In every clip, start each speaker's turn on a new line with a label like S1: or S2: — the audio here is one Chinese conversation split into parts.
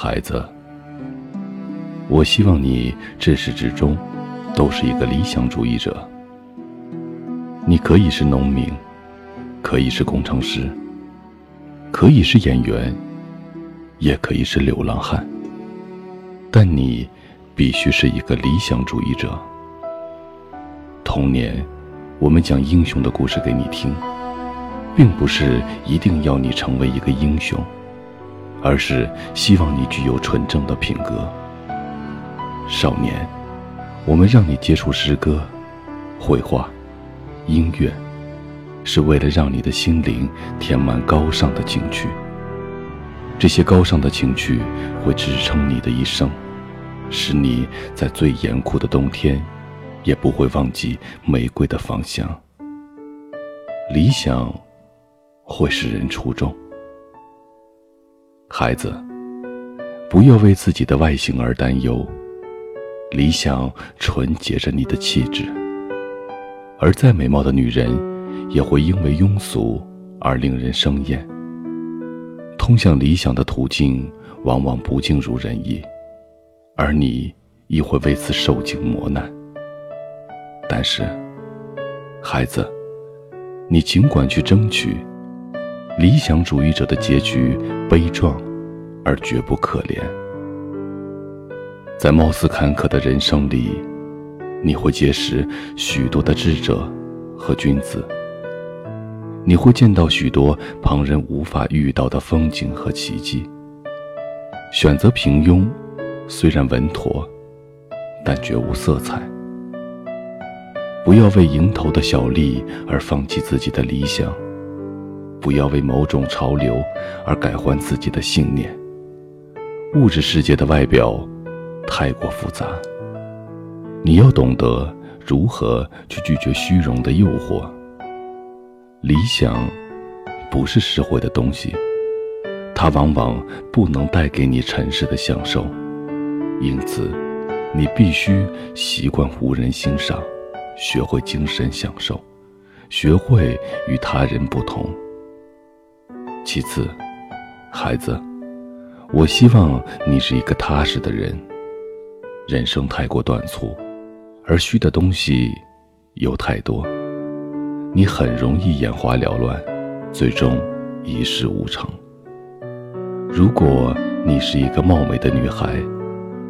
S1: 孩子，我希望你至始至终都是一个理想主义者。你可以是农民，可以是工程师，可以是演员，也可以是流浪汉，但你必须是一个理想主义者。童年，我们讲英雄的故事给你听，并不是一定要你成为一个英雄。而是希望你具有纯正的品格。少年，我们让你接触诗歌、绘画、音乐，是为了让你的心灵填满高尚的情趣。这些高尚的情趣会支撑你的一生，使你在最严酷的冬天，也不会忘记玫瑰的芳香。理想会使人出众。孩子，不要为自己的外形而担忧。理想纯洁着你的气质，而再美貌的女人，也会因为庸俗而令人生厌。通向理想的途径往往不尽如人意，而你亦会为此受尽磨难。但是，孩子，你尽管去争取。理想主义者的结局悲壮，而绝不可怜。在貌似坎坷的人生里，你会结识许多的智者和君子。你会见到许多旁人无法遇到的风景和奇迹。选择平庸，虽然稳妥，但绝无色彩。不要为蝇头的小利而放弃自己的理想。不要为某种潮流而改换自己的信念。物质世界的外表太过复杂，你要懂得如何去拒绝虚荣的诱惑。理想不是实惠的东西，它往往不能带给你尘世的享受，因此你必须习惯无人欣赏，学会精神享受，学会与他人不同。其次，孩子，我希望你是一个踏实的人。人生太过短促，而虚的东西又太多，你很容易眼花缭乱，最终一事无成。如果你是一个貌美的女孩，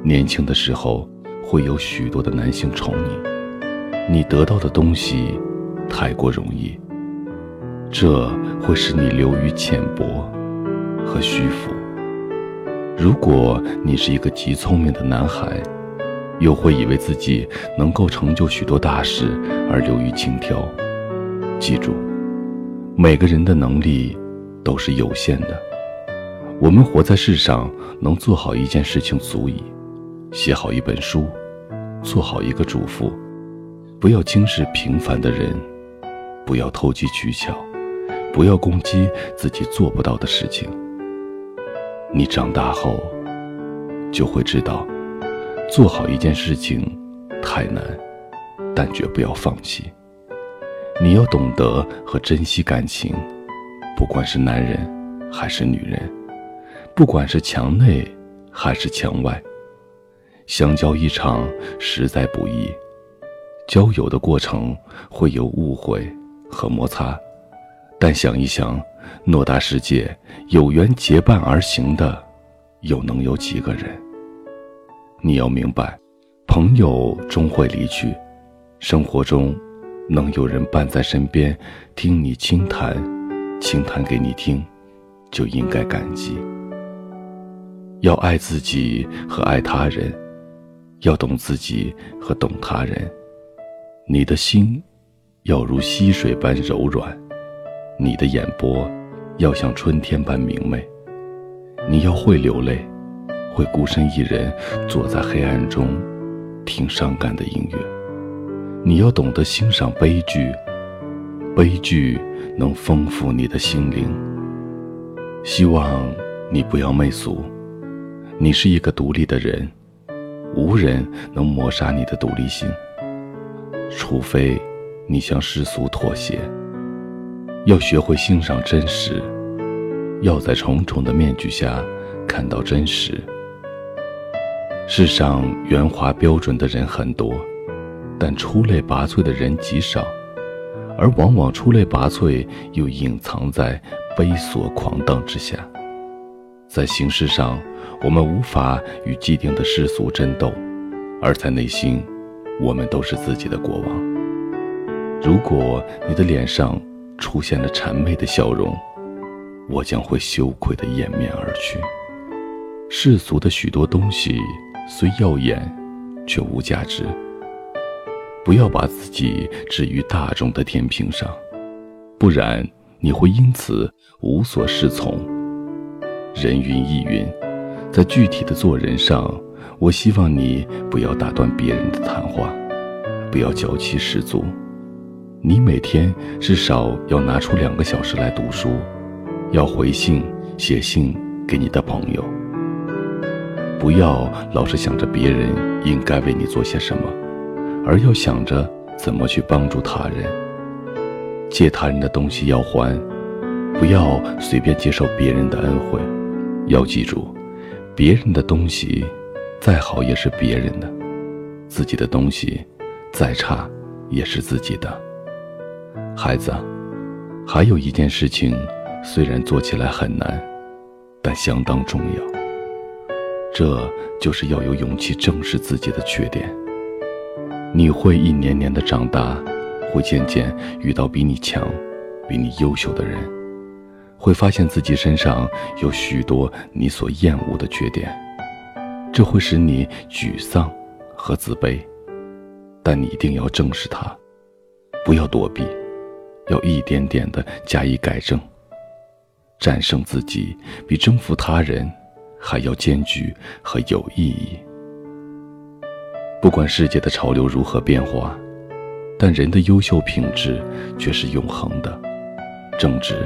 S1: 年轻的时候会有许多的男性宠你，你得到的东西太过容易。这会使你流于浅薄和虚浮。如果你是一个极聪明的男孩，又会以为自己能够成就许多大事而流于轻佻。记住，每个人的能力都是有限的。我们活在世上，能做好一件事情足矣。写好一本书，做好一个主妇，不要轻视平凡的人，不要投机取巧。不要攻击自己做不到的事情。你长大后就会知道，做好一件事情太难，但绝不要放弃。你要懂得和珍惜感情，不管是男人还是女人，不管是墙内还是墙外。相交一场实在不易，交友的过程会有误会和摩擦。但想一想，偌大世界，有缘结伴而行的，又能有几个人？你要明白，朋友终会离去，生活中能有人伴在身边，听你轻谈，轻谈给你听，就应该感激。要爱自己和爱他人，要懂自己和懂他人。你的心要如溪水般柔软。你的眼波要像春天般明媚，你要会流泪，会孤身一人坐在黑暗中听伤感的音乐。你要懂得欣赏悲剧，悲剧能丰富你的心灵。希望你不要媚俗，你是一个独立的人，无人能抹杀你的独立性，除非你向世俗妥协。要学会欣赏真实，要在重重的面具下看到真实。世上圆滑标准的人很多，但出类拔萃的人极少，而往往出类拔萃又隐藏在猥琐狂荡之下。在形式上，我们无法与既定的世俗争斗，而在内心，我们都是自己的国王。如果你的脸上出现了谄媚的笑容，我将会羞愧地掩面而去。世俗的许多东西虽耀眼，却无价值。不要把自己置于大众的天平上，不然你会因此无所适从。人云亦云，在具体的做人上，我希望你不要打断别人的谈话，不要娇气十足。你每天至少要拿出两个小时来读书，要回信、写信给你的朋友。不要老是想着别人应该为你做些什么，而要想着怎么去帮助他人。借他人的东西要还，不要随便接受别人的恩惠。要记住，别人的东西再好也是别人的，自己的东西再差也是自己的。孩子，还有一件事情，虽然做起来很难，但相当重要。这就是要有勇气正视自己的缺点。你会一年年的长大，会渐渐遇到比你强、比你优秀的人，会发现自己身上有许多你所厌恶的缺点，这会使你沮丧和自卑。但你一定要正视它，不要躲避，要一点点的加以改正。战胜自己比征服他人。还要艰巨和有意义。不管世界的潮流如何变化，但人的优秀品质却是永恒的：正直、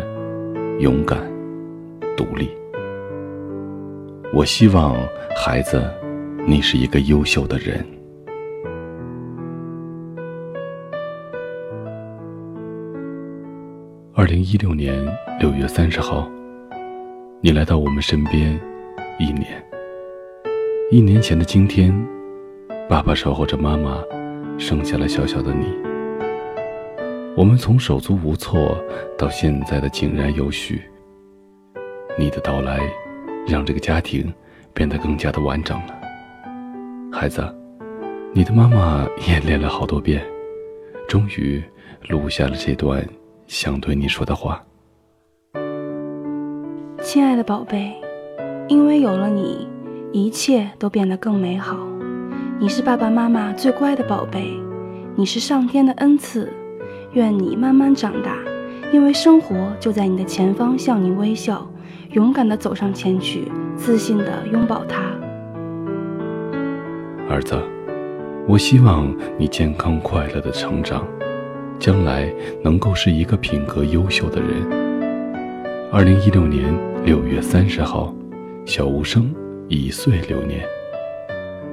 S1: 勇敢、独立。我希望孩子，你是一个优秀的人。二零一六年六月三十号，你来到我们身边。一年，一年前的今天，爸爸守候着妈妈，生下了小小的你。我们从手足无措到现在的井然有序。你的到来，让这个家庭变得更加的完整了。孩子，你的妈妈演练了好多遍，终于录下了这段想对你说的话。
S2: 亲爱的宝贝。因为有了你，一切都变得更美好。你是爸爸妈妈最乖的宝贝，你是上天的恩赐。愿你慢慢长大，因为生活就在你的前方，向你微笑。勇敢地走上前去，自信地拥抱它。
S1: 儿子，我希望你健康快乐的成长，将来能够是一个品格优秀的人。二零一六年六月三十号。小无声，一岁流年。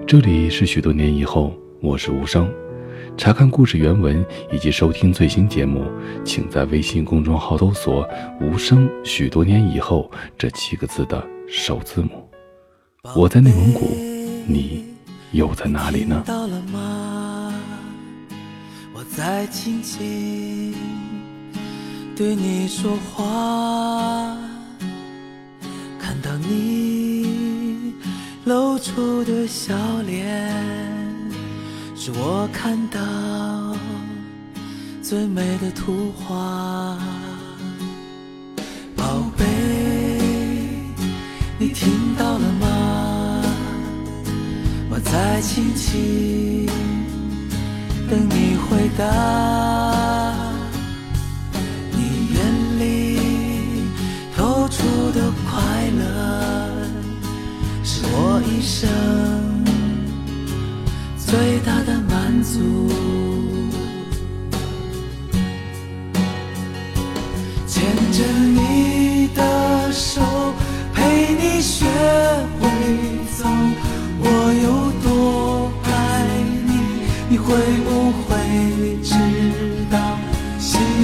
S1: 这里是许多年以后，我是无声。查看故事原文以及收听最新节目，请在微信公众号搜索“无声许多年以后”这七个字的首字母。我在内蒙古，你又在哪里呢？
S3: 在轻轻对你说话。看到你露出的笑脸，是我看到最美的图画。宝贝，你听到了吗？我在轻轻等你回答。你眼里透出的快乐，是我一生最大的满足，牵着你的手，陪你学会走。我有多爱你，你会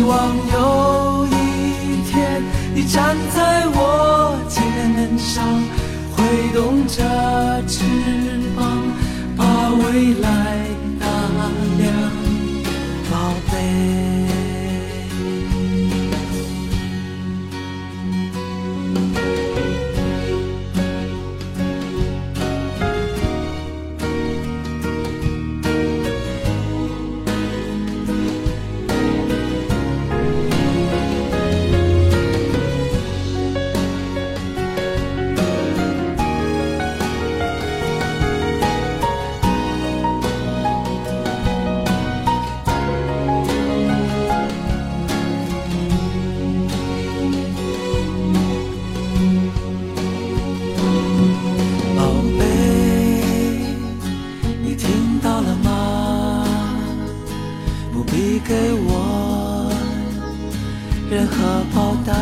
S3: 希望有一天你站在我肩上挥动着翅膀把未来给我任何报答，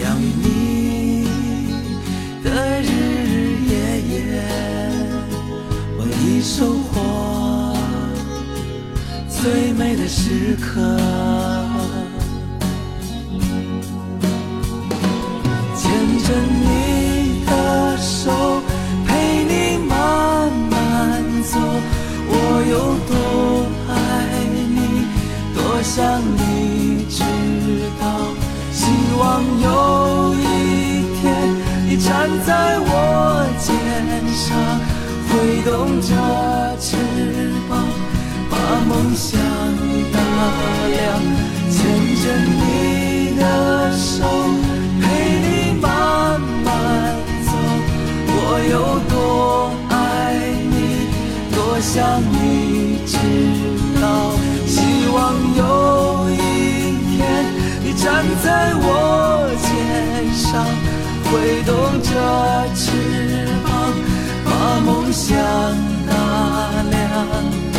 S3: 养育你的日日夜夜，我已收获。最美的时刻。牵着你。望有一天，你站在我肩上，挥动着翅膀，把梦想打亮，牵着你的手，陪你慢慢走。我有多爱你，多想你知道。希望有一天，你站在我，挥动着翅膀把梦想打量